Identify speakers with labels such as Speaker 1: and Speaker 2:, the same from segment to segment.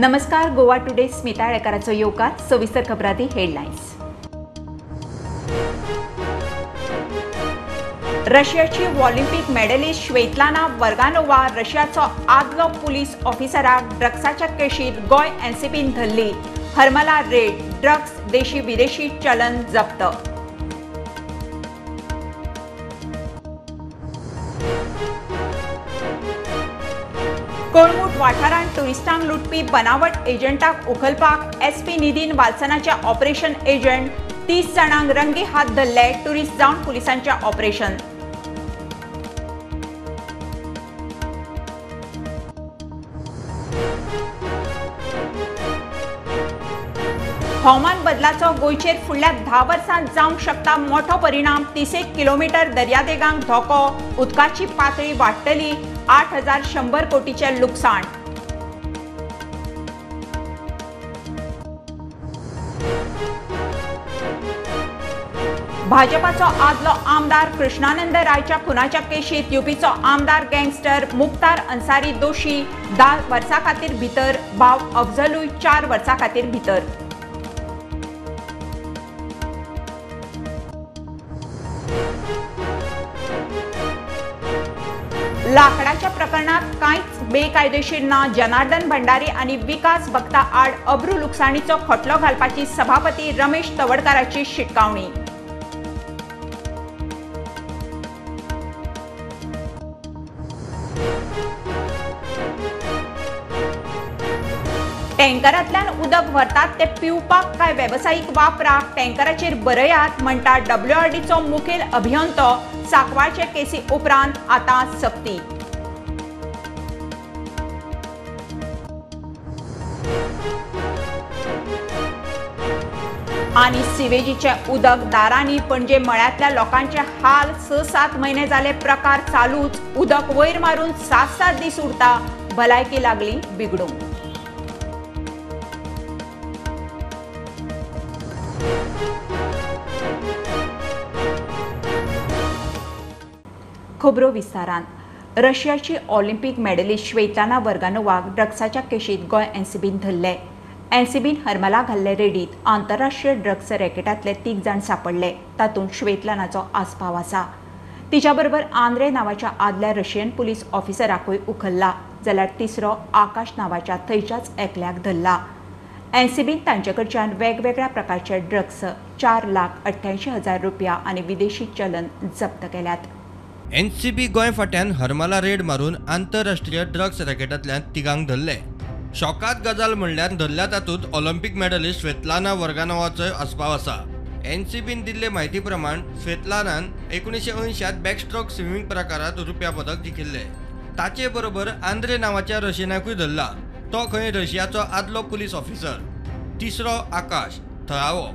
Speaker 1: नमस्कार गोवा टुडे स्मिता येळकाराचो येवकार सविस्तर खबराती हेडलायन्स रशियाची ऑलिम्पिक मेडलिस्ट श्वेतलाना वर्गानोवा रशियाचो आदलो पुलीस ऑफिसराक ड्रग्साच्या केशीत गोंय एनसीबीन धरली. हरमला रेड ड्रग्स देशी विदेशी चलन जप्त. कोळमूट वाठारांत ट्युरिस्टांक लुटपी बनावट एजंटाक उखलपाक एसपी निधीन वालसनाच्या ऑपरेशन एजंट तीस जाणांक रंगी हात धरले ट्युरिस्ट जावन पुलिसांच्या ऑपरेशन. हवामान बदलाचो गोंयचेर फुडल्या धा वर्सांत जावंक शकता मोठो परिणाम तिसेक किलोमीटर दर्यादेगांक धोको उदकाची पातळी वाडटली आठ हजार शंबर कोटीचें लुकसाण. भाजपाचो आदलो आमदार कृष्णानंद रायच्या खुनाच्या केशीत युपीचो आमदार गँगस्टर मुख्तार अन्सारी दोशी धा वर्सां खातीर भितर भाव अफजलूय चार वर्सां खातीर भितर. लाकडाच्या प्रकरणात कांयच बेकायदेशीर ना जनार्दन भंडारी आणि विकास भक्ता आड अब्रू लुकसाणीचो खटलो घालपाची सभापती रमेश तवडकाराची शिटकावणी. टँकरांतल्यान उदक व्हरतात ते पिवपाक काय वेवसायीक वापराक टँकराचेर बरयात म्हणटा डब्ल्यूआरडीचो मुखेल अभियंतो साकवाळचे केसी उपरांत आता सक्ती. आणि सिवेजीचे उदक दारांनी पणजे मळ्यातल्या लोकांचे हाल स सात महिने जाले प्रकार चालूच. उदक वयर मारून सात सात दीस उरता भलायकी लागली बिघडूंक खोबरो विस्तारान रशियाची ऑलिम्पिक मेडलिस्ट श्वेताना वर्गानोवाक ड्रग्साच्या केशीत गोंय एनसीबीन धरले. एनसीबीन हरमला घाल्ले रेडीत. आंतरराष्ट्रीय ड्रग्स रॅकेटांतले तीग जाण सापडले. तातूंत श्वेतलानाचो आस्पाव आसा तिच्या बरोबर आंद्रे नांवाच्या आदल्या रशियन पुलीस ऑफिसराकूय उखल्ला जाल्यार तिसरो आकाश नांवाच्या थंयच्याच एकल्याक धरला. एनसीबीन तांचे कडच्यान वेगवेगळ्या प्रकारचे ड्रग्स चार लाख अठ्ठ्याऐंशी हजार रुपया आनी विदेशी चलन जप्त केल्यात.
Speaker 2: एनसीबी गोंय फाट्यान हरमला रेड मारून आंतरराष्ट्रीय ड्रग्स रॅकेटांतल्यान तिगांक धरले. शॉकात गजाल म्हणल्यार धरल्या तातूंत ऑलिंपिक मेडलिस्ट स्वेतलाना वर्गानोवाचोय आस्पाव आसा. एनसीबीन दिल्ले म्हायती प्रमाण स्वेतलानान एकोणीशे अंयशांत बॅकस्ट्रोक स्विमींग प्रकारांत रुप्या पदक जिखिल्ले. ताचे बरोबर आंद्रे नांवाच्या रशियनाकूय धरला. तो खंय रशियाचो आदलो पुलीस ऑफिसर. तिसरो आकाश थळावो.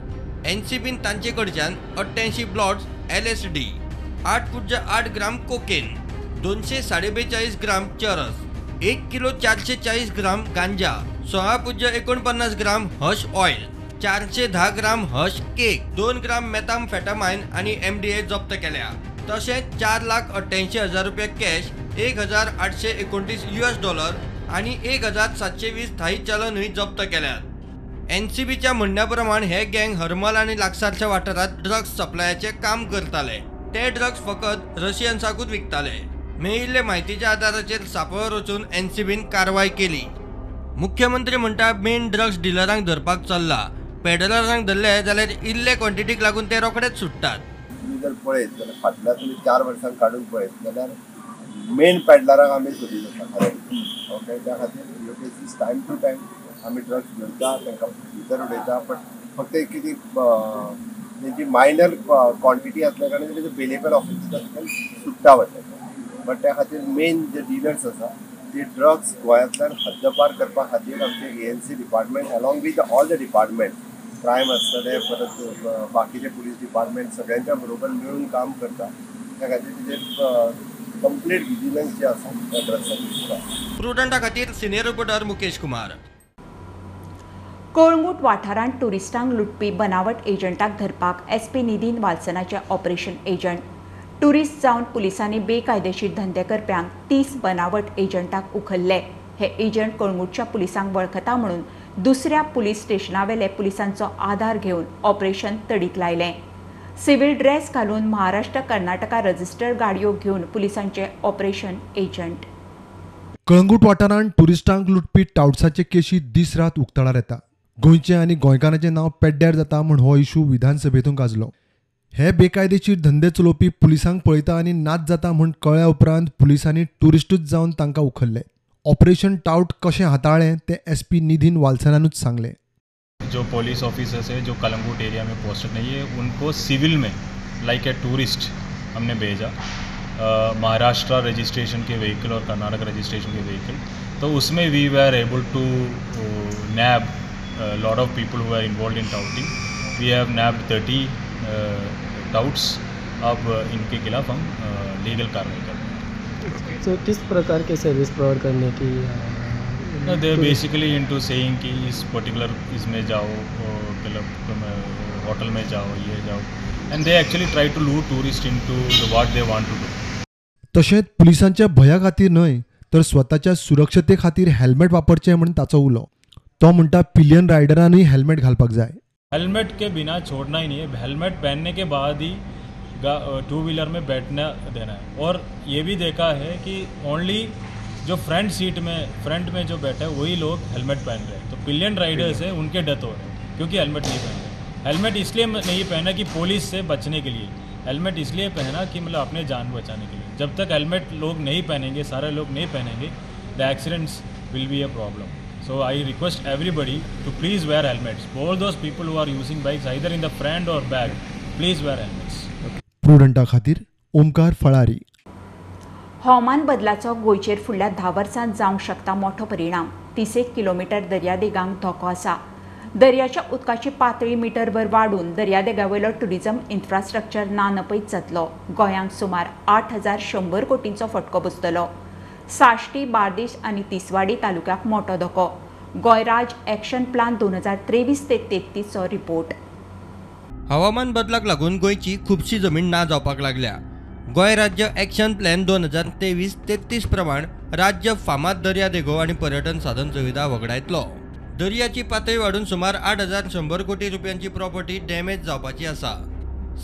Speaker 2: एनसीबीन तांचे कडच्यान अठ्ठ्यांयशीं ब्लॉट्स एल एस डी. आठ पुज्य आठ ग्राम कोकेन दोनशे साडेबेचाळीस ग्राम चरस एक किलो चारशे चाळीस ग्राम गांजा सोळा पुज्य एकोणपन्नास ग्राम हश ऑइल चारशे धा ग्राम हश केक दोन ग्राम मेथामफेटामाइन आणि एम डी ए जप्त केल्या. तशेंच चार लाख अठ्ठ्याऐंशी हजार रुपया कॅश एक हजार आठशे एकोणतीस एस डॉलर आणि एक हजार सातशे वीस थाई चलनूय जप्त केल्यात. एन सी म्हणण्या प्रमाण हे गँग हरमल आणि लागसारच्या वाठारात ड्रग्स सप्लायाचे काम करताले. ते ड्रग्स फकत रशियन्साकूच विकताले. मेळिल्ले म्हायतीच्या आदाराचेर सांपळ रचून एनसीबीन कारवाय केली. मुख्यमंत्री म्हणटा मेन ड्रग्स डिलरांक धरपाक चल्ला. पेडलरांक धरले जाल्यार इल्ले क्वॉन्टिटीक लागून ते रोखडेच सुट्टात
Speaker 3: तुम्ही जर पळयत जाल्यार फाटल्या तुमी चार वर्सांक काडून पळयत जाल्यार मेन पॅडलराक आमी सोदी जाता खरें ओके त्या खातीर यू टायम टू टायम आमी ड्रग्स घेवता तांकां भितर उडयता बट फक्त एक कितें त्यांची तेंची मायनर क्वांटिटी आसल्या कारणान तेजे बेलेबल ऑफिस सुट्टा वता बट त्या खातीर मेन जे डिलर्स आसा ते ड्रग्स गोंयांतल्यान हद्दपार करपा खातीर आमचे A N C department along with all the department crime आसतले परत बाकीचे पुलीस डिपार्टमेंट सगळ्यांच्या बरोबर मिळून काम करता त्या खातीर तेजेर कंप्लीट विजिलन्स जे आसा त्या ड्रग्साची
Speaker 2: प्रुडंटा खातीर सिनियर रिपोर्टर मुकेश कुमार.
Speaker 1: कोळंगूट वाठारांत ट्युरिस्टांक लुटपी बनावट एजंटाक धरपाक एस पी निधीन वाल्सनाचे ऑपरेशन एजंट. ट्युरिस्ट जावन पुलिसांनी बेकायदेशीर धंदे करप्यांक तीस बनावट एजंटाक उखल्ले. हे एजंट कळंगूटच्या पुलिसांक वळखता म्हणून दुसऱ्या पुलीस स्टेशनावेले पुलिसांचो आधार घेवन ऑपरेशन तडीक लायलें. सिव्हील ड्रेस घालून महाराष्ट्र कर्नाटका रजिस्टर गाडयो घेवन पुलिसांचे ऑपरेशन एजंट.
Speaker 4: कळंगूट वाठारांत ट्युरिस्टांक लुटपी टावट्साचे केशी दीस रात उक्ताडार येता. गोंयचें आनी गोंयकारांचें नांव पेड्ड्यार जाता म्हूण हो इशू विधानसभेतून गाजलो. हे बेकायदेशीर धंदे चलोवपी पुलिसांक पळयता आनी नाच जाता म्हूण कळ्ळ्या उपरांत पुलिसांनी ट्युरिस्टूच जावन तांकां उखल्ले. ऑपरेशन टावट कशें हाताळ्ळें तें एस पी निधीन वालसनानूच सांगलें.
Speaker 5: जो पुलिस ऑफिसर्स है जो कलंगूट एरिया में पोस्टेड नहीं है उनको सिविल में लाइक ए टूरिस्ट हमने भेजा महाराष्ट्र रजिस्ट्रेशन के व्हीकल और कर्नाटक रजिस्ट्रेशन के व्हीकल तो उसमें we were able to nab lot of people who are involved in touting we have nabbed thirty touts अब इनके खिलाफ हम लीगल कार्रवाई कर रहे हैं
Speaker 6: तो किस प्रकार के सर्विस प्रोवाइड करने की
Speaker 5: No, they are basically into saying कि इस पर्टिकुलर इसमें जाओ क्लब होटल में जाओ ये जाओ and they actually try to lure tourist in to what they want to do
Speaker 4: तशेंच पुलिसांच्या भया खातीर न्हय तर स्वताच्या सुरक्षते खातीर हेल्मेट वापरचें म्हूण ताचो उलो. तो म्हणटा पिलियन रायडरांनीय हेल्मेट घालपाक जाय
Speaker 5: हेलमेट के बिना छोड़ना ही नहीं है। हेलमेट पहनने के बाद ही टू व्हीलर में बैठना देना है। और ये भी देखा है कि ओनली जो फ्रंट सीट में फ्रंट में जो बैठा है वही लोग हेलमेट पहन रहे हैं। तो पिलियन राइडर्स हैं उनके डेथ हो रहे हैं क्योंकि हेलमेट नहीं पहन रहे हेलमेट इसलिए नहीं पहना कि पुलिस से बचने के लिए। हेलमेट इसलिए पहना कि मतलब अपने जान बचाने के लिए। जब तक हेलमेट लोग नहीं पहनेंगे सारे लोग नहीं पहनेंगे the accidents will be a problem So I request everybody to please wear helmets. All those people who are using bikes either in the front or back, please wear helmets.
Speaker 4: प्रुडंटा खातीर ओमकार फळारी
Speaker 1: हवामान बदलाचो गोंयचेर फुडल्या धा वर्सांत जावंक शकता मोठो परिणाम. तिसेक किलोमिटर दर्यादेगांक धोको आसा. दर्याच्या उदकाची पातळी मिटरभर वाडून दर्यादेगावयलो ट्युरिझम इन्फ्रास्ट्रक्चर ना नपयत जातलो गोंयांक सुमार आठ हजार शंबर कोटींचो फटको बसतलो. साश्टी बार्देश आनी तिसवाडी तालुक्याक मोठो धोको. गोयराज एक्शन प्लान दोन हजार तेवीस ते तेत्तीसचो रिपोर्ट.
Speaker 2: हवामान बदलाक लागून गोंयची खुबशी जमीन ना जावपाक लागल्या. गोंय राज्य एक्शन प्लॅन दोन हजार तेवीस तेत्तीस प्रमाण राज्य फामाद दर्या देगो आनी पर्यटन साधन सुविधा वगडायतलो. दर्याची पातळी वाडून सुमार आठ हजार शंबर कोटी रुपयांची प्रॉपर्टी डॅमेज जावपाची आसा.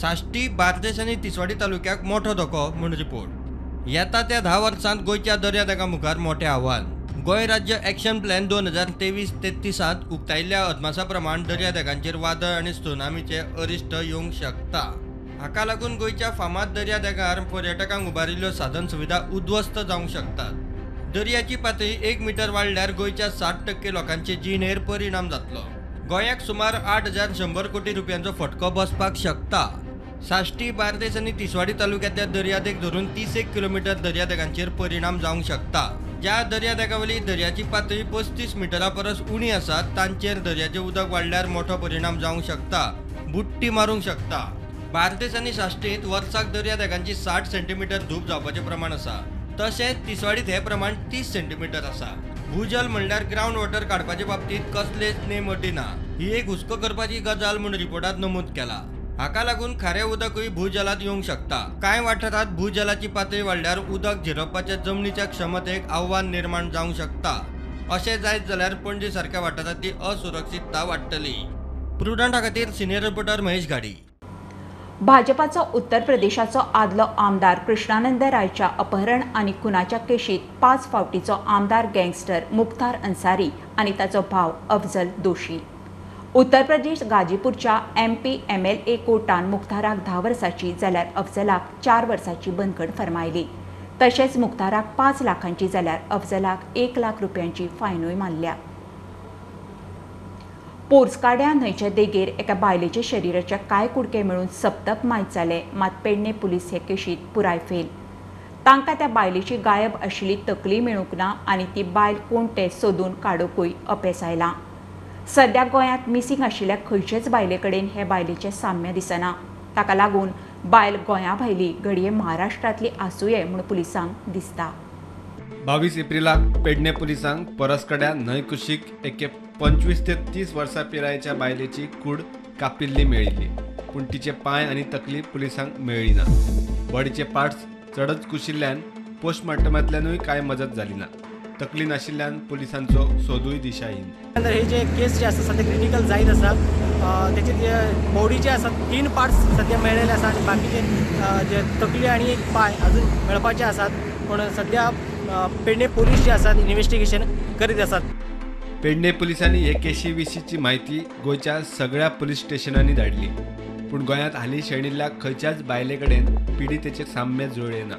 Speaker 2: साश्टी बार्देस आनी तिसवाडी तालुक्याक मोठो धोको म्हूण रिपोर्ट. येता त्या धा वर्सांत गोंयच्या दर्यादेगा मुखार मोठें आव्हान. गोंय राज्य एक्शन प्लॅन दोन हजार तेवीस तेत्तीसांत उक्तायिल्ल्या अदमासा प्रमाण दर्यादेगांचेर वादळ आनी सुनामीचे अरिश्ट येवंक शकता. हाका लागून गोंयच्या फामाद दर्यादेगार पर्यटकांक उबारिल्ल्यो साधन सुविधा उद्ध्वस्त जावंक शकतात. दर्याची पातळी एक मिटर वाडल्यार गोंयच्या साठ टक्के लोकांचे जिणेर परिणाम जातलो. गोंयाक सुमार आठ हजार शंबर कोटी रुपयांचो फटको बसपाक शकता. साश्टी बार्देस आनी तिसवाडी तालुक्यांतल्या दर्यादेग धरून तीस एक किलोमीटर दर्यादेगांचेर परिणाम जावंक शकता. ज्या दर्यादेगावली दर्याची पातळी पस्तीस मिटरा परस उणी आसा तांचेर दर्याचें उदक वाडल्यार मोठो परिणाम जावंक शकता. बुट्टी मारूंक शकता. बार्देस आनी साश्टींत वर्साक दर्यादेगांची साठ सेंटीमीटर धूप जावपाचें प्रमाण आसा तशेंच तिसवाडीत हे प्रमाण तीस सेंटीमीटर आसा भूजल म्हणल्यार ग्रावंड वॉटर काडपाचे बाबतींत कसलेच नेम अटी ना. ही एक हुस्को करपाची गजाल म्हूण रिपोर्टात नमूद केला. हाका लागून खारे उदकूय भूजलात येवंक शकता. कांय वाठारांत भूजलाची पातळी वाडल्यार उदक झिरपपाच्या जमनीच्या क्षमतेक आव्हान निर्माण जावंक शकता. अशें जायत जाल्यार पणजे सारक्या वाठारांतली असुरक्षितता वाडटली प्रुडंटा खातीर सिनियर रिपोर्टर महेश गाडी.
Speaker 1: भाजपाचो उत्तर प्रदेशाचो आदलो आमदार कृष्णानंद रायच्या अपहरण आनी खुनाच्या केशीत पांच फावटीचो आमदार गँगस्टर मुख्तार अन्सारी आनी ताचो भाव अफजल दोशी Uttar Pradesh गाजीपूरच्या M P M L A कोर्टान मुख्ताराक धा वर्साची जाल्यार अफजलाक चार वर्साची बंदखण फरमायली. तशेंच मुख्ताराक पांच लाखांची जाल्यार अफजलाक एक लाख रुपयांची फायनूय मारल्या पोर्सकाड्या न्हंयचे देगेर एका बायलेचे शरिराचे कांय कुडके मेळून सप्तक मायज जाले मात पेडणे पुलीस हे केशीत पुराय फेल. तांकां त्या बायलेची गायब आशिल्ली तकली मेळूंक ना आनी ती बायल कोण तें सोदून काडूंकूय अपेस आयलां सध्या गोंयांत मिसींग आशिल्ल्या खंयचेच बायले कडेन हे बायलेचें साम्य दिसना. ताका लागून बायल गोंया भायली घडये महाराष्ट्रांतली आसूंये म्हूण पुलिसांक दिसता.
Speaker 7: बावीस एप्रिलाक पेडणे पुलिसांक परसकड्या न्हंय कुशीक एके पंचवीस ते तीस वर्सां पिरायेच्या बायलेची कूड कापिल्ली मेळिल्ली. पूण तिचे पांय आनी तकली पुलिसांक मेळ्ळी ना बॉडीचे पार्ट्स चडच कुशिल्ल्यान पोस्टमॉर्टमांतल्यानूय कांय मजत जाली ना. तकली नाशिल्ल्यान पुलिसांचो सोदूय दिशाहीन.
Speaker 6: नंतर हे जे केस जे आसा सध्या क्रिटिकल जायत आसा तेचे जे बॉडी जे आसा तीन पार्ट्स सध्या मेळलेले आसा आनी बाकीचे जे तकली आनी एक पाय अजून मेळपाचे आसात पूण सध्या पेडणे पोलीस जे आसात इन्व्हेस्टिगेशन करीत आसात
Speaker 7: पेडणे पुलिसांनी हे केशी विशींची म्हायती गोंयच्या सगळ्या पुलीस स्टेशनांनी धाडली. पूण गोंयांत हालीं शेणिल्ल्या खंयच्याच बायले कडेन पिडितेचें साम्य जुळ्ळें ना.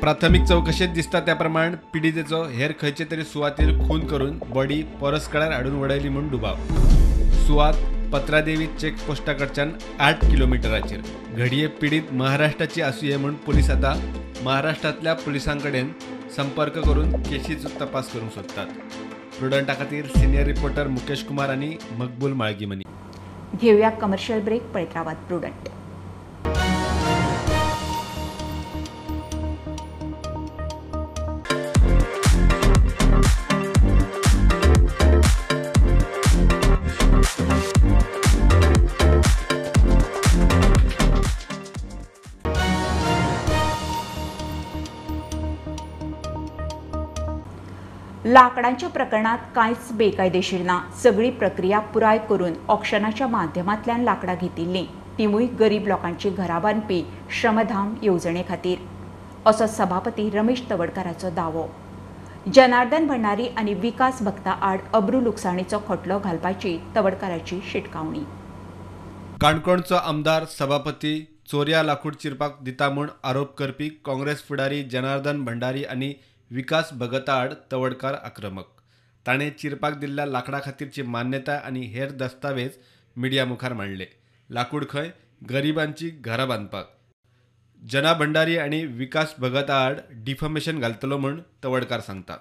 Speaker 7: प्राथमीक चौकशीत दिसता त्या प्रमाण पिडितेचो हेर खंयचे तरी सुवातेर खून करून बॉडी परस्कड्यार हाडून उडयली म्हूण डुबाव. सुवात पत्रादेवी चेक कडच्यान आठ किलोमिटराचेर. घडये पिडीत महाराष्ट्राची आसुये म्हूण पुलीस आतां महाराष्ट्रांतल्या पुलिसां कडेन संपर्क करून केशीचो तपास करूंक सोदतात. प्रुडंटा खातीर सिनियर रिपोर्टर मुकेश कुमार आनी मकबूल माळगीमनी.
Speaker 1: घेऊया कमर्शियल ब्रेक पळयत रावात प्रुडंट लाकडांच्या प्रकरणात कांयच बेकायदेशीर ना सगळी प्रक्रिया पुराय करून ऑक्शनाच्या माध्यमांतल्यान लाकडां घेतिल्लीं. तिवूय गरीब लोकांची घरां बांदपी श्रमधाम येवजणे खातीर असो सभापती रमेश तवडकाराचो दावो. जनार्दन भंडारी आनी विकास भक्ता आड अब्रू लुकसाणीचो खटलो घालपाची तवडकाराची शिटकावणी.
Speaker 7: काणकोणचो आमदार सभापती चोरया लाकूड चिरपाक दिता म्हूण आरोप करपी काँग्रेस फुडारी जनार्दन भंडारी आनी विकास भगताड आड तवडकार आक्रमक. ताणें चिरपाक दिल्ल्या लांकडा खातीरची मान्यताय आनी हेर दस्तावेज मिडिया मुखार मांडले. लाकूड खंय? गरिबांची घरां बांदपाक जना भंडारी आनी विकास भगता आड डिफमेशन घालतलो म्हूण तवडकार सांगता.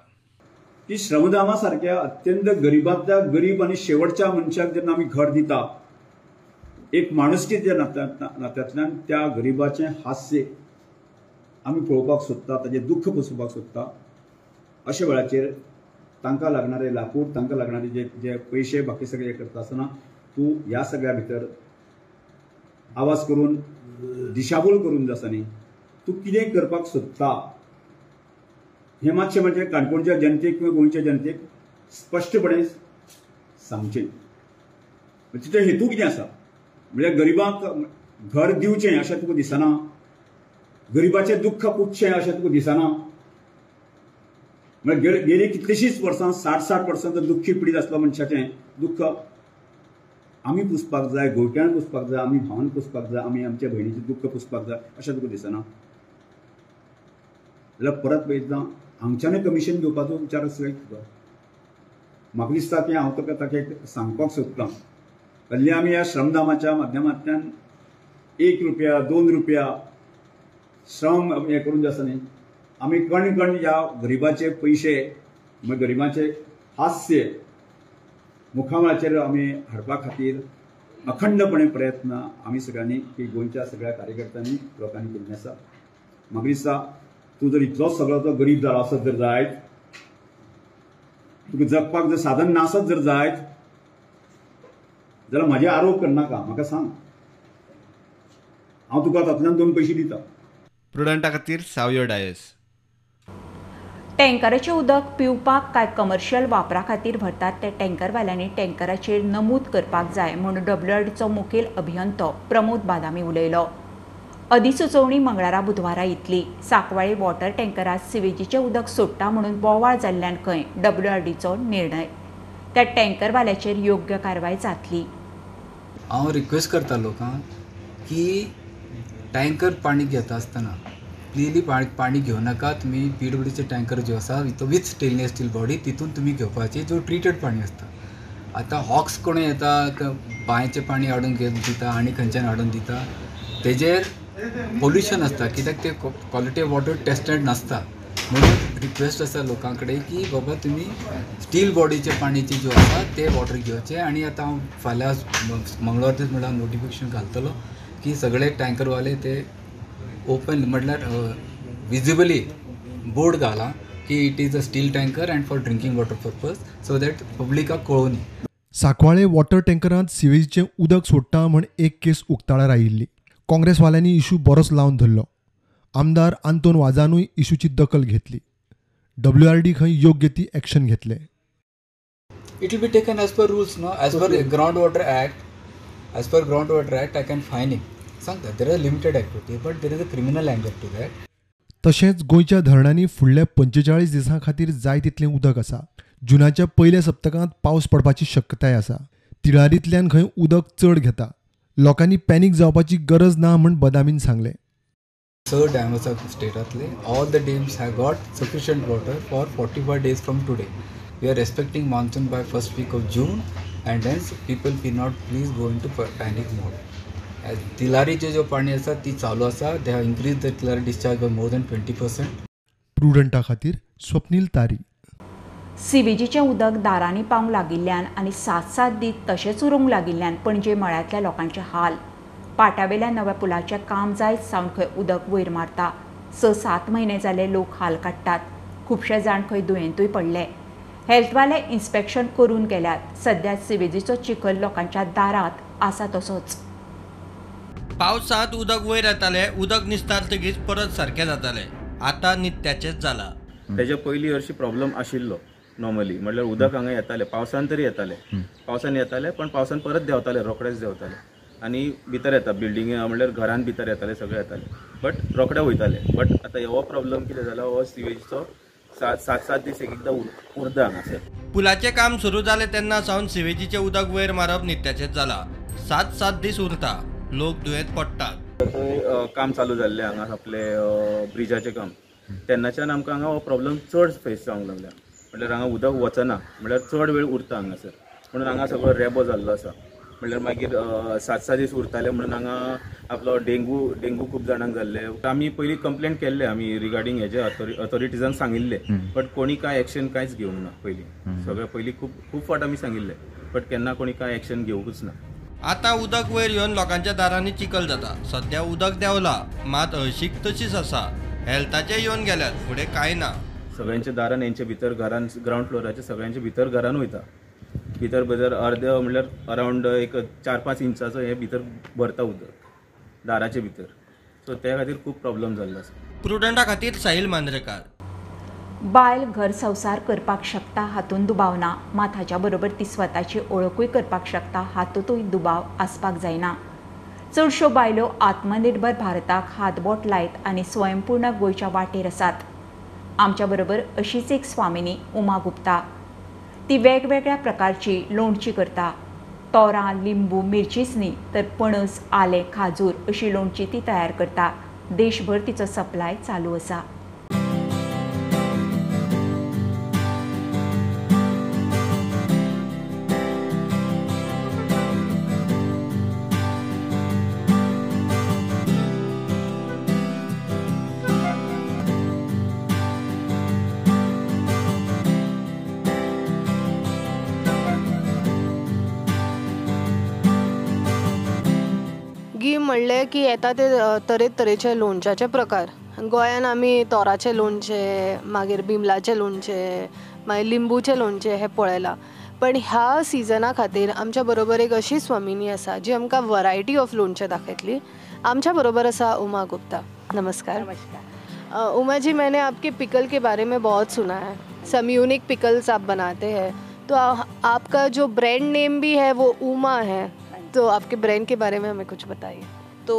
Speaker 8: की श्रमधामा सारख्या अत्यंत गरिबांतल्या गरीब आणि शेवटच्या मनशाक जेन्ना आमी घर दिता एक माणुसकीच्या नात्या- नात्यांतल्यान त्या गरिबाचें हास्य आमी पळोवपाक सोदता ताचें दुख्ख पसोवपाक सोदता. अशा वेळाचेर तांकां लागणारे लाकूड तांकां लागणारे जे जे पयशे बाकी सगळे करता आसतना तूं ह्या सगळ्या भितर आवाज करून दिशाभूल करून जो आसा न्ही तूं कितें करपाक सोदता? हें मातशें म्हणजे काणकोणच्या जनतेक किंवा गोंयच्या जनतेक स्पश्टपणे सांगचें. म्हणजे तिचो हेतू कितें आसा? म्हणजे गरिबांक घर दिवचें अशें तुका दिसना? गरिबाचें दुख्ख पुटचें अशें तुका दिसना? गे- गेली कितलींशींच वर्सां साठ साठ वर्सांचो दुख्खी पिडीत आसलो मनशाचें. दुख्ख आमी पुसपाक जाय गोंयकार पुसपाक जाय आमी भावन पुसपाक जाय आमी आमच्या भयणीचें दुख्ख पुसपाक जाय, अशें तुका दिसना? जाल्यार परत पळयतना हांगच्यानय कमिशन घेवपाचो विचार आसलो तुका म्हाका दिसता की हांव तुका ताका एक सांगपाक सोदतां. आमी ह्या श्रमधामाच्या माध्यमांतल्यान एक रुपया, दोन रुपया श्रम हें करून जे आसा न्ही. आमी कण कण ह्या गरिबाचे पयशे मागीर गरिबाचे हास्य मुखामळाचेर आमी हाडपा खातीर अखंडपणे प्रयत्न आमी सगळ्यांनी की गोंयच्या सगळ्या कार्यकर्त्यांनी लोकांनी केल्ले आसा. म्हाका दिसता तूं जर इतलोच सगळो तो गरीब जालो आसत जर जायत तुका जगपाक जर साधन नासत जर जायत जाल्यार म्हाजे आरोप करनाका म्हाका सांग. हांव तुका तातूंतल्यान दोन पयशे दिता.
Speaker 7: प्रुडंटा खातीर सावयो डायस.
Speaker 1: टँकराचें उदक पिवपाक काय कमर्शियल वापरा खातीर भरतात ते टँकरवाल्यांनी टँकराचेर नमूद करपाक जाय म्हूण डब्ल्यूआरडीचो मुखेल अभियंतो प्रमोद बादामी उलयलो. अधिसुचोवणी मंगळारा बुधवारा येतली साकवाळी वॉटर टँकरात सिवेजीचें उदक सोडटा म्हणून बोवाळ जाल्ल्यान खंय डब्ल्यूआरडीचो निर्णय. त्या टँकरवाल्याचेर योग्य कारवाय जातली.
Speaker 9: हांव रिक्वेस्ट करता लोकांक की टँकर पाणी घेता आसतना प्लिली पाणी पाणी घेऊ नका तुमी पी डब्ल्यूचे टँकर जो आसा तो विथ स्टेनलेस स्टील बॉडी तितून तुमी घेवपाची जो ट्रिटेड पाणी आसता आतां हॉक्स कोणें येता बांयचें पाणी हाडून घेवन दिता आनी खंयच्यान हाडून दिता तेजेर पोल्युशन आसता कित्याक ते क्वॉलिटी ऑफ वॉटर टेस्टेड नासता. म्हणून रिक्वेस्ट आसा लोकां कडेन की बाबा तुमी स्टील बॉडीचे पाणीचे जो आसा ते वॉटर घेवचे आनी आतां हांव फाल्यां मंगळवार दीस म्हळ्यार नोटिफिकेशन घालतलो. की सगळे टँकरवाले ते ओपन म्हटल्यार विजिबली बोर्ड घाला की it is a steel tanker and for drinking water purpose so that पब्लिकाक कळोनी
Speaker 4: साकवाळे वॉटर टँकरांत सिवेजीचें उदक सोडटा म्हण एक केस उक्ताडार आयिल्ली काँग्रेसवाल्यांनी इशू बरोच लावन धरलो. आमदार आंतोन वाजानूय इशूची दखल घेतली. डब्ल्यू आर डी खंय योग्य ती ॲक्शन घेतले.
Speaker 9: It will be taken as per rules, no? As per Groundwater Act, as per ground water act I can fine it सांगतात there is a limited act होती but there is a criminal अँगर to that
Speaker 4: तशेंच गोंयच्या धरणांनी फुडल्या पंचेचाळीस दिसां खातीर जाय तितलें उदक आसा जुनाच्या पयल्या सप्तकांत पावस पडपाची शक्यताय आसा तिळारींतल्यान खंय उदक चड घेता. लोकांनी पॅनिक जावपाची गरज ना म्हण बदामीन सांगले.
Speaker 9: स डॅम आसा स्टेटांतले all the dams have got sufficient water for forty five days from today we are respecting monsoon by first week of June people will not please go into pa- panic mode. As तिलारीचे जो पाणी आसा ती चालू आसा they have increase the Tillari discharge by more than twenty percent
Speaker 4: प्रुडंटा खातीर स्वप्नील तारी
Speaker 1: सिवेजीचें उदक दारांनी पावंक लागिल्ल्यान आनी सात सात दीस तशेंच उरूंक लागिल्ल्यान पणजे मळ्यांतल्या लोकांचे हाल. पाटावेल्या नव्या पुलाचें काम जायत सावन खंय उदक वयर मारता. स सात म्हयने जाले लोक हाल काडटात खुबशे जाण खंय दुयेंतूय पडले. हेल्थवाले इन्स्पेक्शन करून गेल्यात. सध्या सिवेजीचो चिखल लोकांच्या दारांत आसा तसोच
Speaker 2: पावसांत उदक वयर येताले उदक निस्तारतकीच परत सारकें जातालें. आतां नित्याचेंच जाला.
Speaker 10: तेच्या पयलीं हरशी प्रॉब्लम आशिल्लो नॉर्मली म्हटल्यार उदक हांगा येतालें पावसान तरी येतालें. पावसान येतालें पण पावसान परत देंवतालें रोखडेच देंवतालें. आनी भितर येता बिल्डिंगे म्हटल्यार घरान भितर येताले सगळे येताले. बट रोखडे वयताले बट आतां हो प्रॉब्लम कितें जाला हो सिवेजीचो सात सात सात दीस एक एकदां उर- उरता हांगासर
Speaker 2: पुलाचें काम सुरू जालें तेन्ना सावन सिवेजीचें उदक वयर मारप नित्याचेंच जाला सात सात दीस उरता लोक दुयेंत पडटात
Speaker 10: थंय अ, काम चालू जाल्लें हांगा आपले ब्रिजाचें काम. तेन्नाच्यान आमकां हांगा हो प्रॉब्लम चड फेस जावंक लागला. म्हटल्यार हांगा उदक वचना. म्हटल्यार चड वेळ उरता हांगासर म्हणून हांगा सगळो रेबो जाल्लो आसा म्हटल्यार मागीर सात सात दीस उरताले म्हणून हांगा आपलो डेंगू डेंगू खूब जाणांक जाल्ले. आमी पयलीं कंप्लेंट केल्ले आमी रिगार्डींग हेजे अथॉरिटीजांक सांगिल्ले. बट कोणी कांय एक्शन कांयच घेवंक ना पयलीं. सगळें पयलीं खूब खूब फावट आमी सांगिल्ले. बट केन्ना कोणी कांय एक्शन घेवंकूच ना.
Speaker 2: आतां उदक वयर येवन लोकांच्या दारांनी चिखल जाता. सध्या उदक देंवला. मात हळशीक तशीच आसा. हेल्थाचे येवन गेल्यात. फुडें कांय ना.
Speaker 10: सगळ्यांच्या दारान हेंच्या भितर घरान ग्रावंड फ्लोराच्या सगळ्यांच्या भितर घरान वयता. भितर भितर अर्द म्हणल्यार अरावंड एक चार पांच इंचाचो हे भितर भरता उदक दाराचे भितर. सो त्या खातीर खूब प्रॉब्लम जाल्लो आसा
Speaker 2: प्रुडंटा खातीर साहील मांद्रेकार.
Speaker 1: बायल घर संवसार करपाक शकता हातूंत दुबाव ना. मात हाच्या बरोबर ती स्वताची ओळखूय करपाक शकता. हातूंतूय दुबाव आसपाक जायना. चडश्यो बायलो आत्मनिर्भर भारताक हातबोट लायत आनी स्वयंपूर्ण गोंयच्या वाटेर आसात. आमच्या बरोबर अशीच एक स्वामिनी उमा गुप्ता. ती वेगवेगळ्या प्रकारची लोणची करता. तोरां लिंबू मिरचीसनी न्ही तर पणस आलें खाजूर अशी लोणची ती तयार करता. देशभर तिचो सप्लाय चालू आसा
Speaker 11: म्हणलें की येता ते अ, तरेत तरेचे लोणच्याचे प्रकार. गोंयान आमी तोराचें लोणचें मागीर बिमलाचें लोणचें मागीर लिंबूचें लोणचें हें पळयलां. पण ह्या सिजना खातीर आमच्या बरोबर एक अशी स्वामिनी आसा जी आमकां वरायटी ऑफ लोणचें दाखयतली. आमच्या बरोबर आसा उमा गुप्ता. नमस्कार. अ, उमा जी मैंने आपके पिकल के बारे में बहुत सुना है. सम यूनिक पिकल्स आप बनाते हैं. तो आपका जो ब्रांड नेम भी है वो उमा है. तो आपके ब्रांड के बारे में हमें कुछ बताइए।
Speaker 12: तो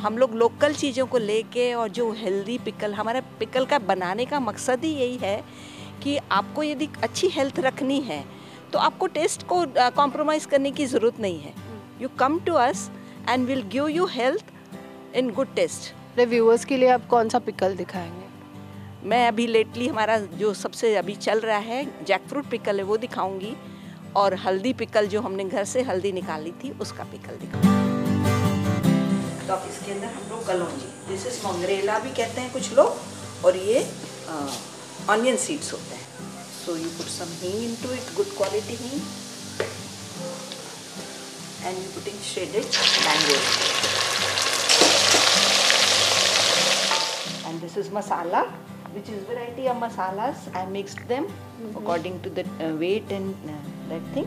Speaker 12: हम लोग लोकल चीज़ों को लेके और जो हेल्दी पिकल हमारे पिकल का बनाने का मकसद ही यही है कि आपको यदि अच्छी हेल्थ रखनी है तो आपको टेस्ट को कॉम्प्रोमाइज़ करने की ज़रूरत नहीं है। You come to us and will give you health in good taste
Speaker 11: अपने व्यूअर्स के लिए आप कौन सा पिकल दिखाएँगे?
Speaker 12: मैं अभी लेटली हमारा जो सबसे अभी चल रहा है जैक फ्रूट पिकल है वो दिखाऊँगी। और हल्दी पिकल जो हमने घर से हल्दी निकाली थी, उसका पिकल दिखाऊँगी तो अब इसके अंदर हम लोग कलौंजी दिस इज़ मंगरेला भी कहते हैं कुछ लोग, और ये ऑनियन सीड्स होते हैं। So you put some hing into it good quality hing and you putting shredded mango and this is masala. which is variety of masalas. I mixed them mm-hmm. according to the uh, weight and uh, that thing.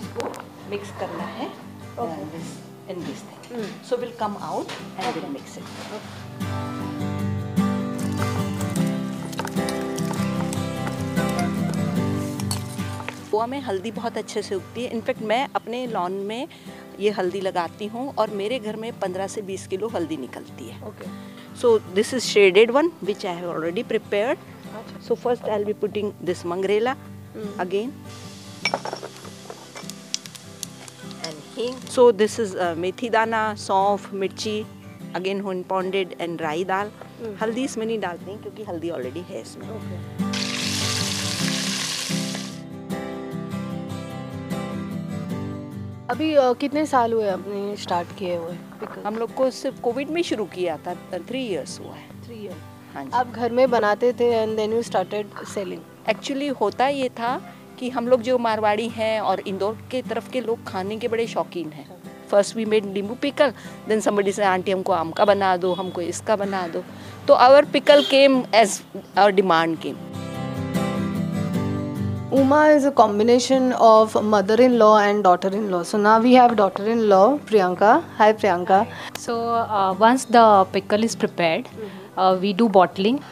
Speaker 12: isko mix karna hai okay. uh, this, in this thing. Mm. So will come out and okay. we'll mix it. Okay. Goa में हल्दी बहुत अच्छे से उगती है in fact मैं अपने lawn में ये हल्दी लगाती हूँ और मेरे घर में 15 से 20 किलो हल्दी निकलती है। So this is shredded one which I have already prepared so first I be putting this मंगरेला again so this is methi dana saunf mirchi again होन पॉन्डेड एंड राई दाल हल्दी इसमें नहीं डालते हैं क्योंकि हल्दी ऑलरेडी है इसमें। Okay.
Speaker 11: अभी अ, कितने साल हुए अपने स्टार्ट किए हुए?
Speaker 12: हम लोग को सिर्फ़ कोविड में शुरू किया था थ्री इयर्स हुआ है।
Speaker 11: थ्री ईयर
Speaker 12: हाँ जी।
Speaker 11: आप घर में बनाते थे and then you started selling
Speaker 12: actually होता ये था कि हम लोग जो मारवाड़ी हैं और इंदौर के तरफ़ के लोग खाने के बड़े शौकीन हैं। First we made nimbu pickle then somebody say aunty हमको आम का बना दो हमको इसका बना दो। तो our pickle came as our demand came
Speaker 11: Uma is a combination of mother-in-law and daughter-in-law. So now we have daughter-in-law Priyanka. Hi Priyanka.
Speaker 13: So uh, once the pickle is prepared, uh, we do bottling.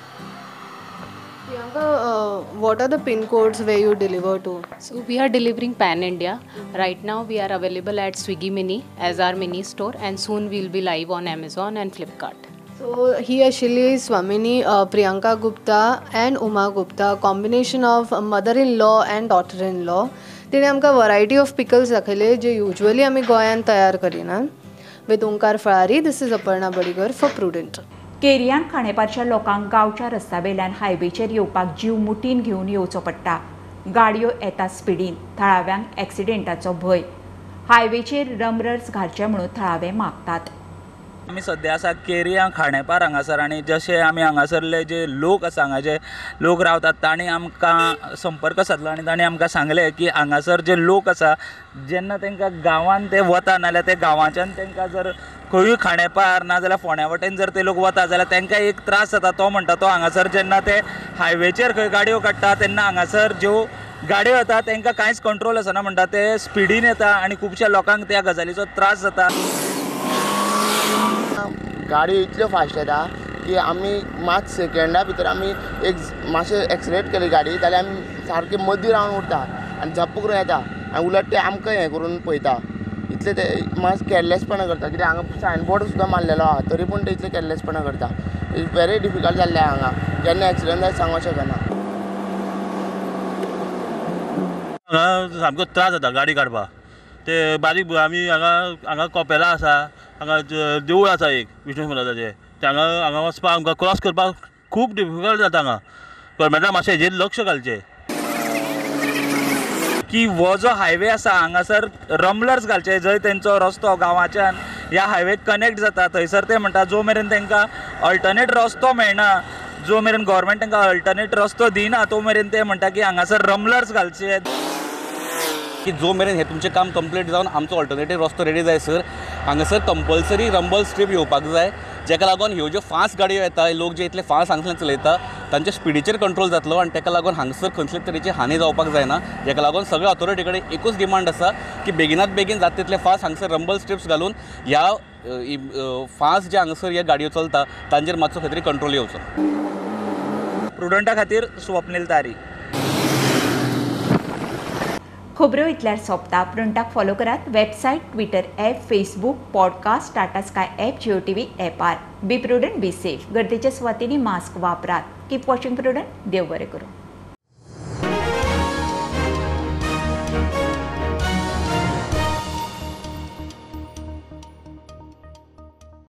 Speaker 11: Priyanka, uh, what are the pin codes where you deliver to?
Speaker 13: So we are delivering pan India. Right now we are available at Swiggy Mini as our mini store, and soon we'll be live on Amazon and Flipkart.
Speaker 11: So ही आशिल्ली Swamini Priyanka Gupta and Uma Gupta combination of mother in law and daughter in law तिणें आमकां variety of pickles दाखयले जे usually आमी गोंयांत तयार करिनात with Omkar Phalari this is Aparna Badikar for Prudent
Speaker 1: केरियान खाणेपारच्या लोकांक गांवच्या रस्त्या वेल्यान हायवेचेर येवपाक जीव मुठीन घेवन येवचो पडटा. गाडयो येता स्पिडीन थळाव्यांक एक्सिडेंटाचो भंय. हायवेचेर रमरर्स घालचे म्हणून थळावे मागतात.
Speaker 14: आमी सद्या आसा केरया खांडेपार हांगासर आनी जशे आमी हांगासरले जे लोक आसा हांगा जे लोक रावतात तांणी आमकां संपर्क सादलो आनी तांणी आमकां सांगलें की हांगासर जे लोक आसा जेन्ना तांकां गांवांत ते वता नाजाल्यार ते गांवांच्यान तांकां जर खंयूय खांडेपार नाजाल्यार फोंड्या वटेन जर ते लोक वता जाल्यार तांकां एक त्रास जाता तो म्हणटा तो हांगासर जेन्ना ते हायवेचेर खंय गाडयो काडटा तेन्ना हांगासर ज्यो गाडयो येता तांकां कांयच कंट्रोल आसना म्हणटा ते स्पिडीन येता आनी खुबश्या लोकांक त्या गजालीचो त्रास जाता.
Speaker 15: गाडयो इतल्यो फास्ट येता की आमी मात सेकेंडा भितर आमी एक मातशें एक्सिलेट केली गाडी जाल्यार आमी सारके मदीं रावन उरता आनी झप्प करून येता आनी उलट ते आमकां हें करून पळयता. इतले ते मातशें केरलेसपणां करता. कित्याक हांगा सायनबोर्ड सुद्दां मारलेलो आहा तरी पूण ते इतले केरलेसपणां करता. इट्स व्हेरी डिफिकल्ट जाल्लें हांगा. केन्ना एक्सिडंट जाय सांगूंक शकना
Speaker 16: हांगा सामको त्रास जाता गाडी काडपाक ते बारीक आमी हांगा हांगा कोपेलां आसा हांगा देवूळ आसा एक विष्णू महाराजाचें ते हांगा हांगा वचपाक आमकां क्रॉस करपाक खूब डिफिकल्ट जाता हांगा. गव्हर्मेंटान मातशें हेजेर लक्ष घालचें.
Speaker 14: की हो जो हायवे आसा हांगासर रमलर्स घालचे जंय तेंचो रस्तो गांवाच्यान ह्या हायवेक कनेक्ट जाता थंयसर ते म्हणटा जो मेरेन तांकां अल्टरनेट रस्तो मेळना जो मेरेन गोवोरमेंट तांकां अल्टरनेट रस्तो दिना तो मेरेन ते म्हणटा की हांगासर रमलर्स घालचे.
Speaker 17: की जो मेरेन हे तुमचें काम कंप्लीट जावन आमचो ऑल्टरनेटीव रस्तो रेडी जाय सर हांगासर कंपल्सरी रंबल स्ट्रीप येवपाक जाय जेका लागून ह्यो ज्यो फास्ट गाडयो येता लोक जे इतले फास्ट हांगसरल्यान चलयता तांच्या स्पिडीचेर कंट्रोल जातलो आनी ताका लागून हांगसर खंयचेच तरेची हानी जावपाक जायना जेका लागून सगळ्या ऑथॉरिटी कडेन एकूच डिमांड आसा की बेगिनात बेगीन जाता तितले फास्ट हांगसर रंबल स्ट्रिप्स घालून ह्या फास्ट जे हांगसर ह्या गाडयो चलता तांचेर मातसो खंय तरी कंट्रोल येवचो.
Speaker 14: प्रुडंटा खातीर स्वप्नील तारी.
Speaker 1: खबरो इतल्यार सोंपता प्रुंटाक फॉलो करात website Twitter app Facebook podcast Tata Sky app Jio T V ॲपार be prudent be safe गर्देच्या सुवातींनी मास्क वापरात. कीप वॉचिंग प्रुडंट देव बरें करूं.